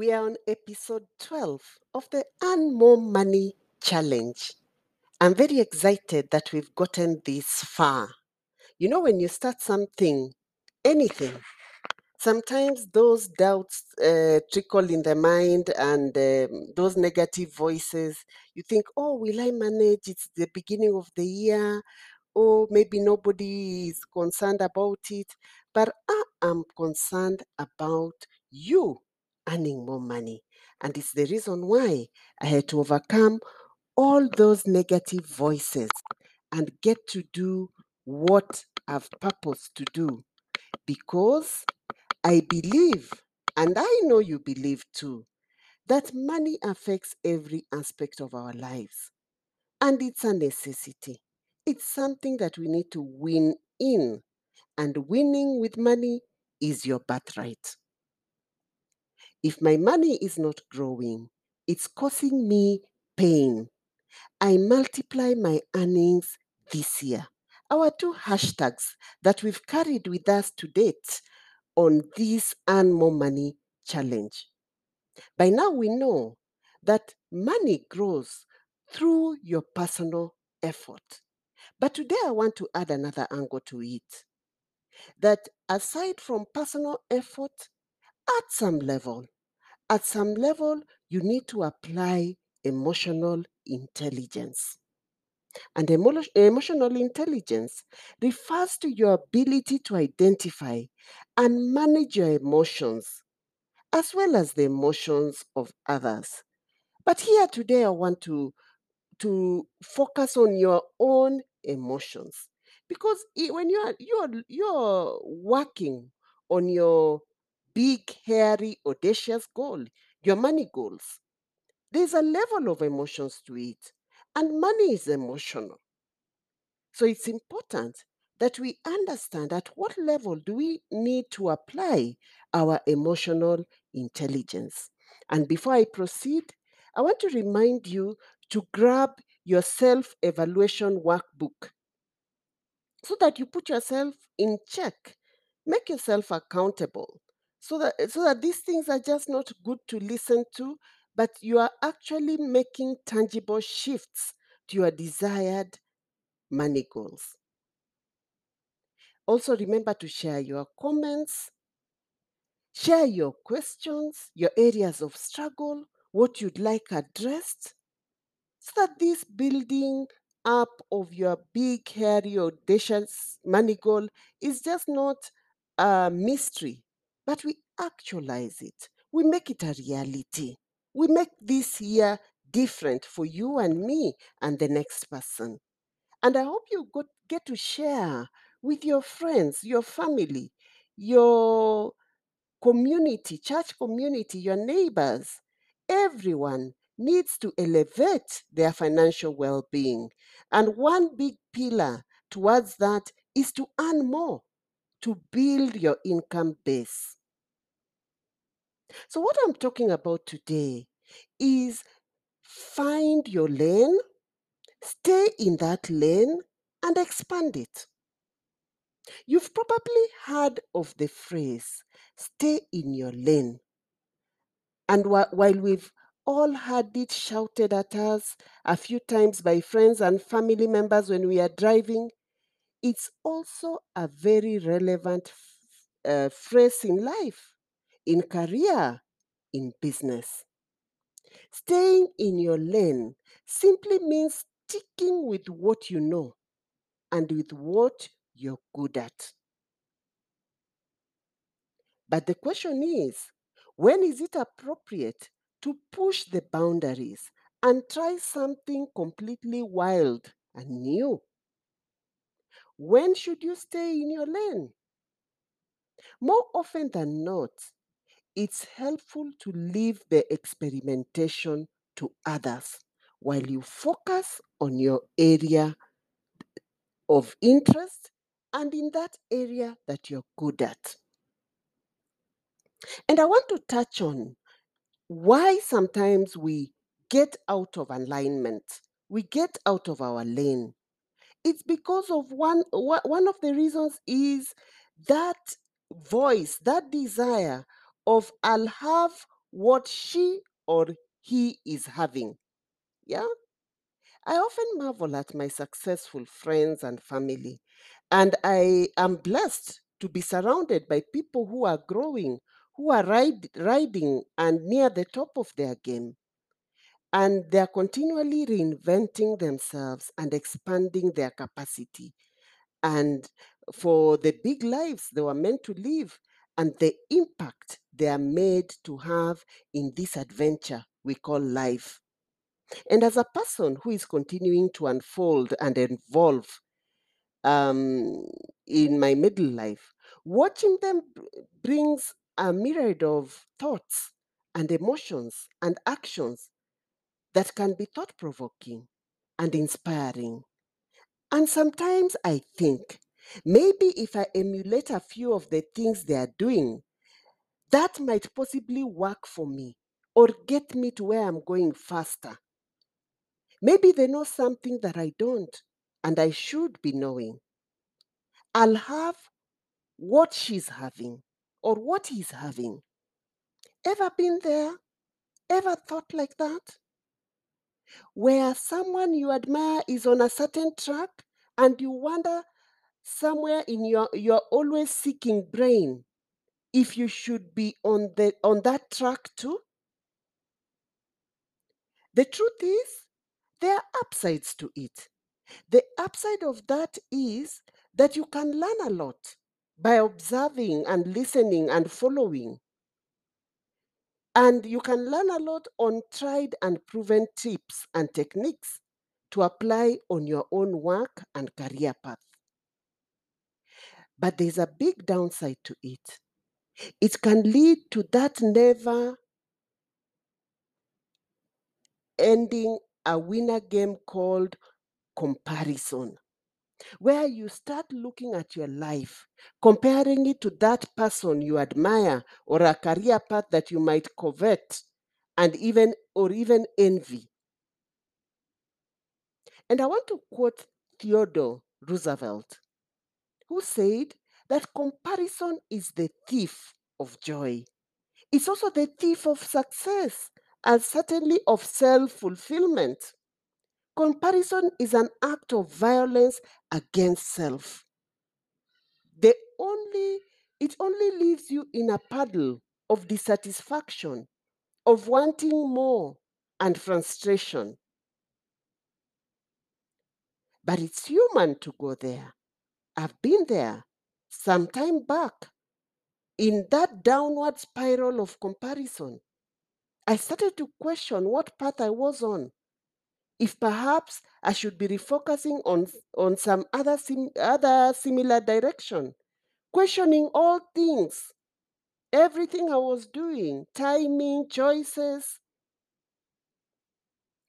We are on episode 12 of the Earn More Money Challenge. I'm very excited that we've gotten this far. You know, when you start something, anything, sometimes those doubts uh, trickle in the mind and um, those negative voices. You think, oh, will I manage? It's the beginning of the year. Oh, maybe nobody is concerned about it. But I am concerned about you earning more money. And it's the reason why I had to overcome all those negative voices and get to do what I've purposed to do. Because I believe, and I know you believe too, that money affects every aspect of our lives. And it's a necessity. It's something that we need to win in. And winning with money is your birthright. If my money is not growing, it's causing me pain. I multiply my earnings this year. Our two hashtags that we've carried with us to date on this Earn More Money challenge. By now, we know that money grows through your personal effort. But today, I want to add another angle to it that aside from personal effort, at some level, at some level, you need to apply emotional intelligence. And emo- emotional intelligence refers to your ability to identify and manage your emotions as well as the emotions of others. But here today, I want to, to focus on your own emotions because when you're you're you're working on your big, hairy, audacious goal, your money goals, there's a level of emotions to it, and money is emotional. So it's important that we understand at what level do we need to apply our emotional intelligence. And before I proceed, I want to remind you to grab your self evaluation workbook so that you put yourself in check, make yourself accountable. So that, eh, so that these things are just not good to listen to, but you are actually making tangible shifts to your desired money goals. Also, remember to share your comments, share your questions, your areas of struggle, what you'd like addressed, so that this building up of your big, hairy, audacious money goal is just not a mystery, but we actualize it. We make it a reality. We make this year different for you and me and the next person. And I hope you got, get to share with your friends, your family, your community, church community, your neighbors. Everyone needs to elevate their financial well being. And one big pillar towards that is to earn more, to build your income base. So, what I'm talking about today is find your lane, stay in that lane, and expand it. You've probably heard of the phrase, stay in your lane. And whi- while we've all had it shouted at us a few times by friends and family members when we are driving, it's also a very relevant f- uh, phrase in life, in career, in business. Staying in your lane simply means sticking with what you know and with what you're good at. But the question is when is it appropriate to push the boundaries and try something completely wild and new? When should you stay in your lane? More often than not, it's helpful to leave the experimentation to others while you focus on your area of interest and in that area that you're good at. And I want to touch on why sometimes we get out of alignment, we get out of our lane. It's because of one one of the reasons is that voice, that desire of I'll have what she or he is having. Yeah. I often marvel at my successful friends and family, and I am blessed to be surrounded by people who are growing, who are ride, riding and near the top of their game. And they're continually reinventing themselves and expanding their capacity. And for the big lives they were meant to live and the impact they are made to have in this adventure we call life. And as a person who is continuing to unfold and evolve um, in my middle life, watching them brings a myriad of thoughts and emotions and actions that can be thought provoking and inspiring. And sometimes I think maybe if I emulate a few of the things they are doing, that might possibly work for me or get me to where I'm going faster. Maybe they know something that I don't and I should be knowing. I'll have what she's having or what he's having. Ever been there? Ever thought like that? Where someone you admire is on a certain track and you wonder somewhere in your you're always seeking brain if you should be on the on that track too? The truth is there are upsides to it. The upside of that is that you can learn a lot by observing and listening and following. And you can learn a lot on tried and proven tips and techniques to apply on your own work and career path. But there's a big downside to it. It can lead to that never ending a winner game called comparison. where you start looking at your life, comparing it to that person you admire or a career path that you might covet and even or even envy. And I want to quote Theodore Roosevelt, who said that comparison is the thief of joy. It's also the thief of success and certainly of self fulfillment. Comparison is an act of violence against self. the only it only leaves you in a puddle of dissatisfaction of wanting more and frustration but it's human to go there i've been there some time back in that downward spiral of comparison. I started to question what path i was on if perhaps i should be refocusing on on some other sim- other similar direction questioning all things everything I was doing, timing, choices,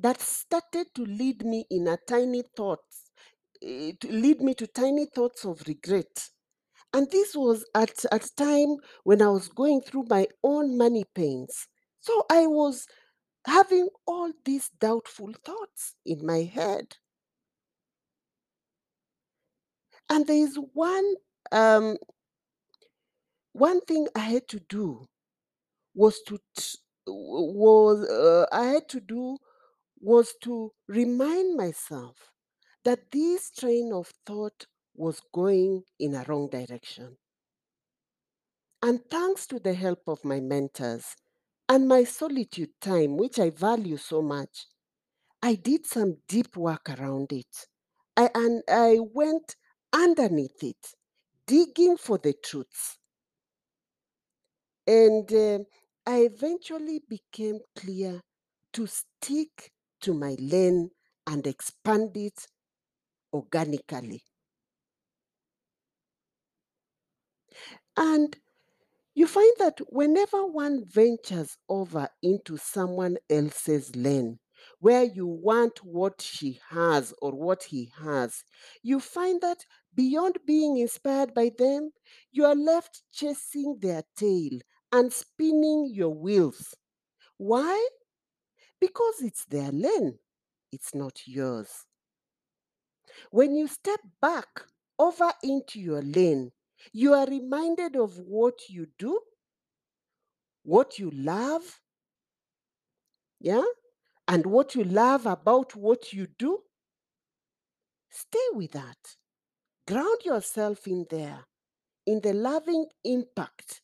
that started to lead me in a tiny thoughts, to lead me to tiny thoughts of regret. And this was at a time when I was going through my own money pains. So I was having all these doubtful thoughts in my head. And there is one um, one thing I had to do was to t- was uh, I had to do was to remind myself that this train of thought was going in a wrong direction. And thanks to the help of my mentors and my solitude time, which I value so much, I did some deep work around it. I, and I went underneath it, digging for the truths. And um, I eventually became clear to stick to my lane and expand it organically. And you find that whenever one ventures over into someone else's lane, where you want what she has or what he has, you find that beyond being inspired by them, you are left chasing their tail and spinning your wheels. Why? Because it's their lane, it's not yours. When you step back over into your lane, you are reminded of what you do, what you love, yeah, and what you love about what you do, stay with that. Ground yourself in there, in the loving impact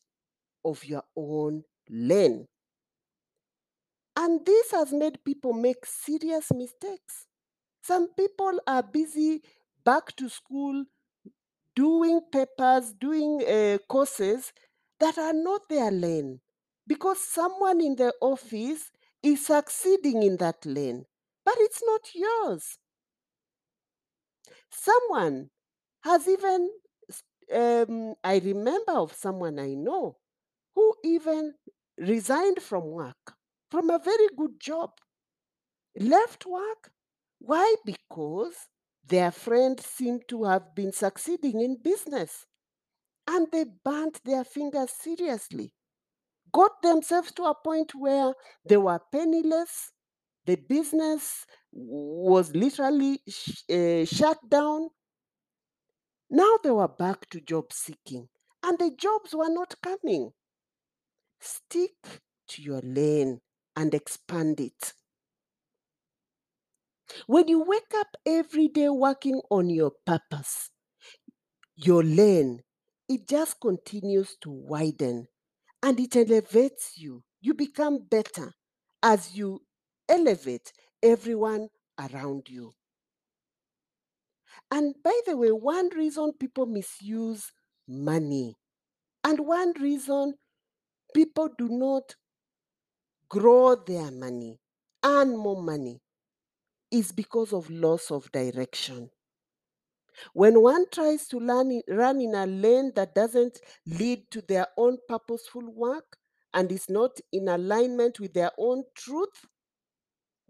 of your own lane. And this has made people make serious mistakes. Some people are busy back to school doing papers, doing uh, courses that are not their lane because someone in the office is succeeding in that lane, but it's not yours. Someone has even, um, I remember of someone I know who even resigned from work, from a very good job, left work. Why? Because their friend seemed to have been succeeding in business and they burnt their fingers seriously, got themselves to a point where they were penniless, the business was literally sh- uh, shut down. Now they were back to job seeking, and the jobs were not coming. Stick to your lane and expand it. When you wake up every day working on your purpose, your lane, it just continues to widen and it elevates you. You become better as you elevate everyone around you. And by the way, one reason people misuse money and one reason people do not grow their money, earn more money, is because of loss of direction. When one tries to learn, run in a lane that doesn't lead to their own purposeful work and is not in alignment with their own truth,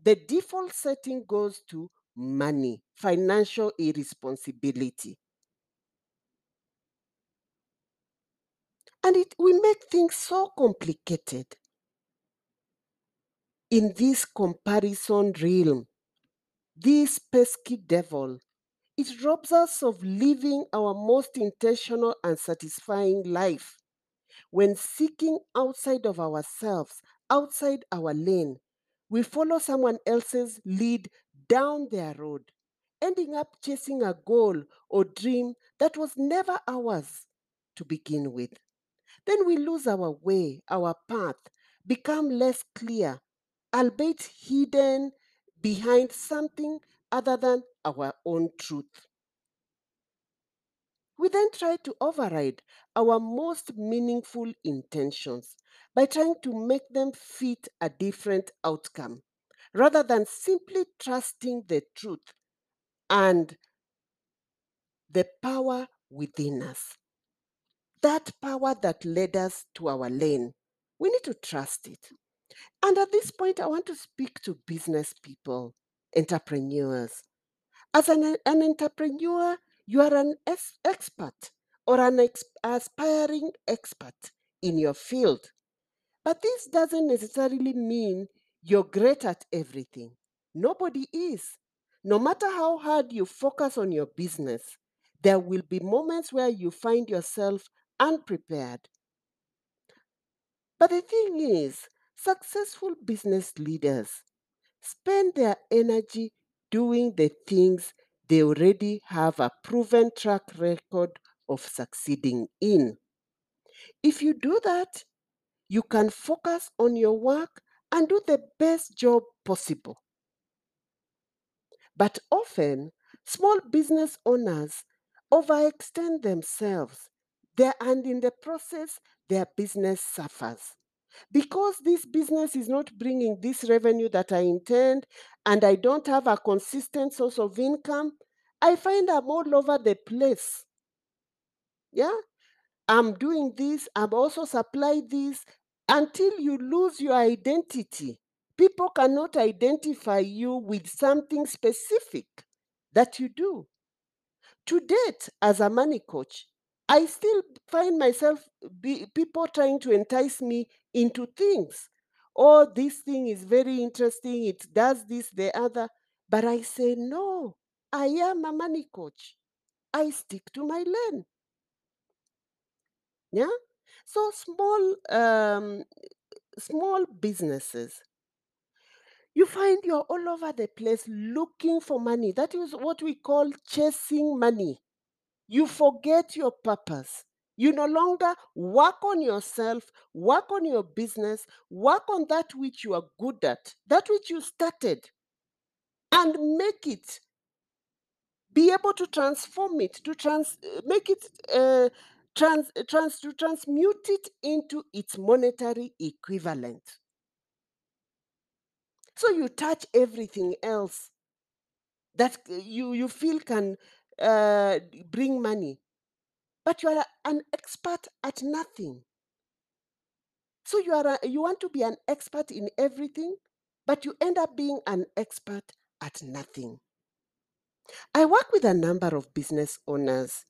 the default setting goes to money, financial irresponsibility. And it we make things so complicated in this comparison realm. This pesky devil, it robs us of living our most intentional and satisfying life. When seeking outside of ourselves, outside our lane, we follow someone else's lead down their road, ending up chasing a goal or dream that was never ours to begin with. Then we lose our way, our path, become less clear, albeit hidden behind something other than our own truth. We then try to override our most meaningful intentions by trying to make them fit a different outcome rather than simply trusting the truth and the power within us. That power that led us to our lane, we need to trust it. And at this point, I want to speak to business people, entrepreneurs. As an, an entrepreneur, you are an ex- expert or an ex- aspiring expert in your field. But this doesn't necessarily mean you're great at everything. Nobody is. No matter how hard you focus on your business, there will be moments where you find yourself unprepared. But the thing is, successful business leaders spend their energy doing the things they already have a proven track record of succeeding in. If you do that, you can focus on your work and do the best job possible. But often, small business owners overextend themselves there and in the process, their business suffers. Because this business is not bringing this revenue that I intend and I don't have a consistent source of income, I find I'm all over the place. Yeah? I'm doing this, I'm also supply this until you lose your identity. People cannot identify you with something specific that you do. To date, as a money coach, I still find myself be, people trying to entice me into things. Oh, this thing is very interesting. It does this, the other. But I say, no, I am a money coach. I stick to my lane. Yeah. So small, um, small businesses You find you're all over the place looking for money. That is what we call chasing money. You forget your purpose. You no longer work on yourself, work on your business, work on that which you are good at, that which you started, and make it be able to transform it to trans eh, make it uh, trans eh, trans to transmute it into its monetary equivalent so you touch everything else that you you feel can uh, bring money but you are an expert at nothing. So you are a, you want to be an expert in everything but you end up being an expert at nothing. I work with a number of business owners.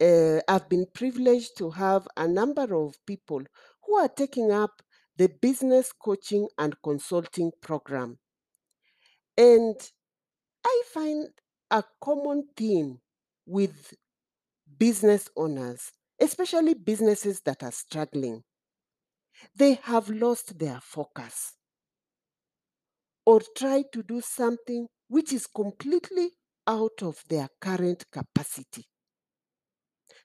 Uh, I've been privileged to have a number of people who are taking up the business coaching and consulting program. And I find a common theme with business owners, especially businesses that are struggling. They have lost their focus or try to do something which is completely out of their current capacity.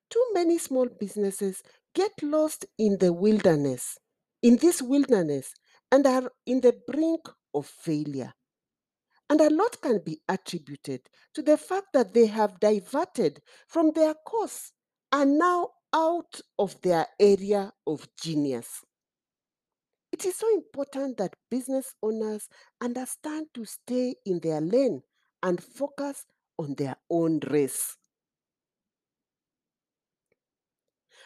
Too many small businesses get lost in the wilderness, in this wilderness, and are in the brink of failure. And a lot can be attributed to the fact that they have diverted from their course and now out of their area of genius. It is so important that business owners understand to stay in their lane and focus on their own race.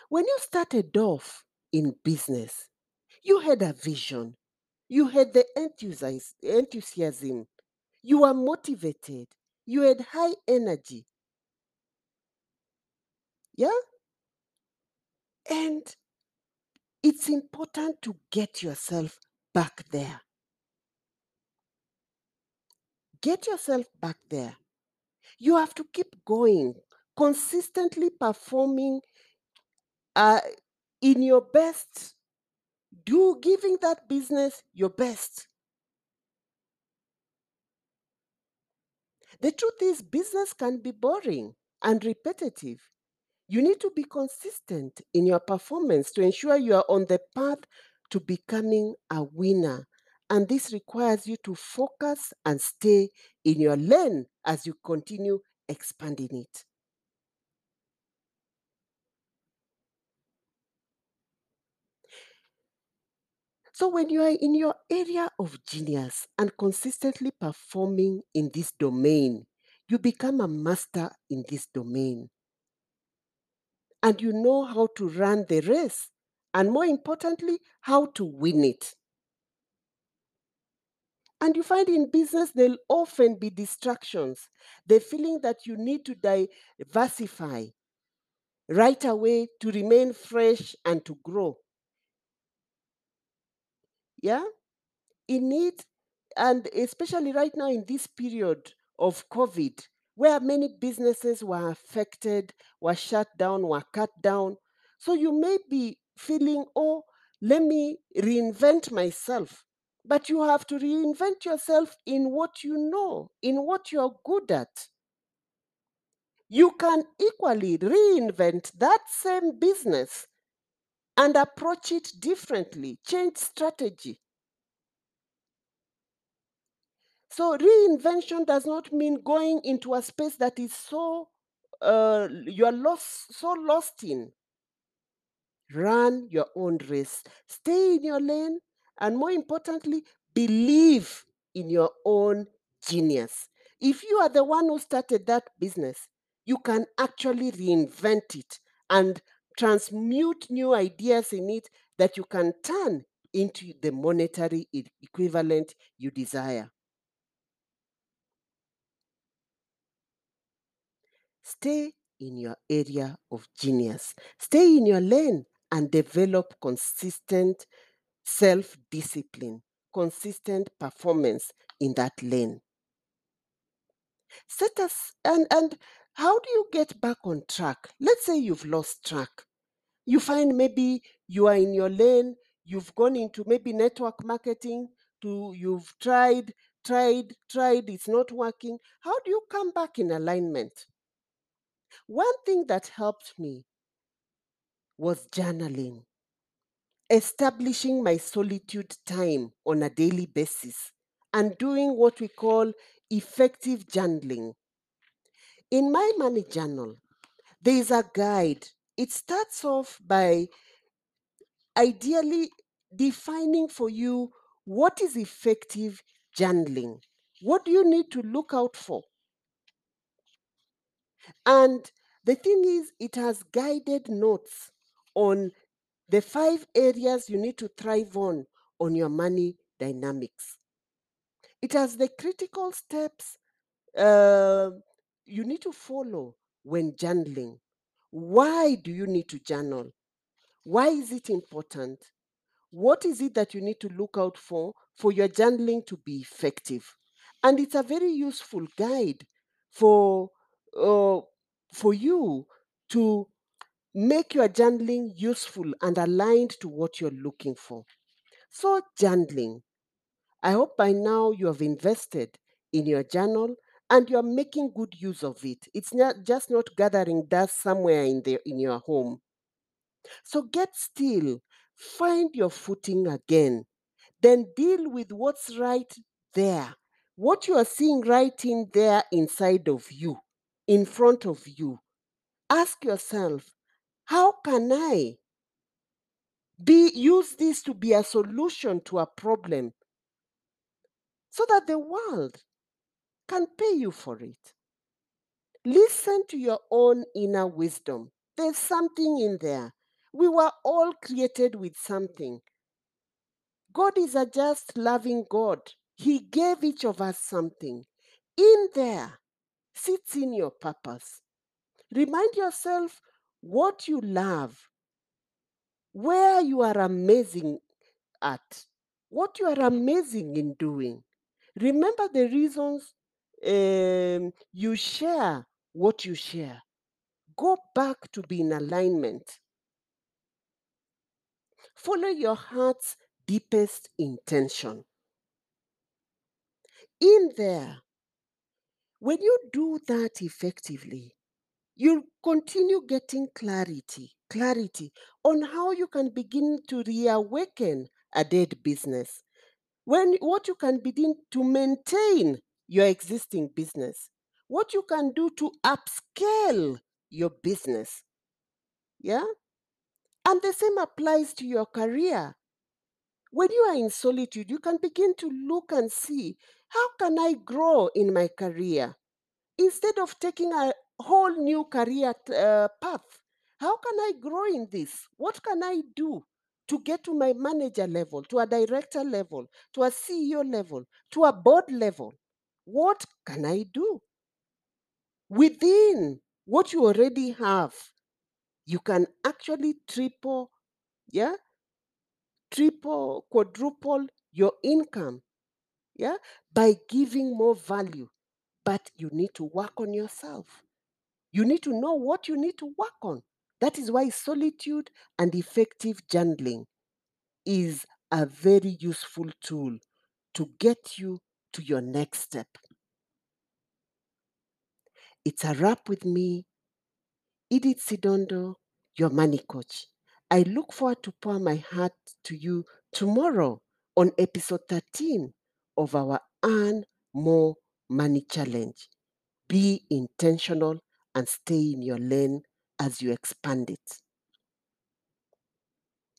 When you started off in business, you had a vision, you had the enthusiasm, you were motivated, you had high energy. Yeah? And it's important to get yourself back there. Get yourself back there. You have to keep going, consistently performing uh, in your best. Do giving that business your best. The truth is, business can be boring and repetitive. You need to be consistent in your performance to ensure you are on the path to becoming a winner. And this requires you to focus and stay in your lane as you continue expanding it. So, when you are in your area of genius and consistently performing in this domain, you become a master in this domain. And you know how to run the race, and more importantly, how to win it. And you find in business, there'll often be distractions. The feeling that you need to diversify right away to remain fresh and to grow. Yeah? In it, and especially right now in this period of COVID, where many businesses were affected, were shut down, were cut down. So you may be feeling, oh, let me reinvent myself. But you have to reinvent yourself in what you know, in what you're good at. You can equally reinvent that same business and approach it differently, change strategy. So reinvention does not mean going into a space that is so uh, you are lost, so lost in. Run your own race. Stay in your lane, and more importantly, believe in your own genius. If you are the one who started that business, you can actually reinvent it and transmute new ideas in it that you can turn into the monetary equivalent you desire. Stay in your area of genius. Stay in your lane and develop consistent self discipline, consistent performance in that lane. Set us and and how do you get back on track? Let's say you've lost track. You find maybe you are in your lane, you've gone into maybe network marketing to you've tried, tried, tried, it's not working. How do you come back in alignment? One thing that helped me was journaling, establishing my solitude time on a daily basis, and doing what we call effective journaling. In my money journal, there is a guide. It starts off by ideally defining for you what is effective journaling. What do you need to look out for? And the thing is, it has guided notes on the five areas you need to thrive on on your money dynamics. It has the critical steps uh, you need to follow when journaling. Why do you need to journal? Why is it important? What is it that you need to look out for for your journaling to be effective? And it's a very useful guide for uh, for you to make your journaling useful and aligned to what you're looking for. So, journaling. I hope by now you have invested in your journal and you're making good use of it. It's not just not gathering dust somewhere in the in your home. So get still, find your footing again, then deal with what's right there. What you are seeing right in there inside of you, in front of you. Ask yourself, how can I be use this to be a solution to a problem so that the world can pay you for it? Listen to your own inner wisdom. There's something in there. We were all created with something. God is a just, loving God. He gave each of us something. In there sits in your purpose. Remind yourself what you love, where you are amazing at, what you are amazing in doing. Remember the reasons um, you share what you share. Go back to be in alignment. Follow your heart's deepest intention. In there, when you do that effectively, you'll continue getting clarity, clarity on how you can begin to reawaken a dead business. When what you can begin to maintain your existing business, what you can do to upscale your business. Yeah? And the same applies to your career. When you are in solitude, you can begin to look and see how can I grow in my career? Instead of taking a whole new career uh, path, how can I grow in this? What can I do to get to my manager level, to a director level, to a CEO level, to a board level? What can I do? Within what you already have, you can actually triple, yeah, triple, quadruple your income, yeah, by giving more value. But you need to work on yourself. You need to know what you need to work on. That is why solitude and effective journaling is a very useful tool to get you to your next step. It's a wrap with me, Edith Sidondo, your money coach. I look forward to pour my heart to you tomorrow on episode 13 of our Earn More Money Challenge. Be intentional and stay in your lane as you expand it.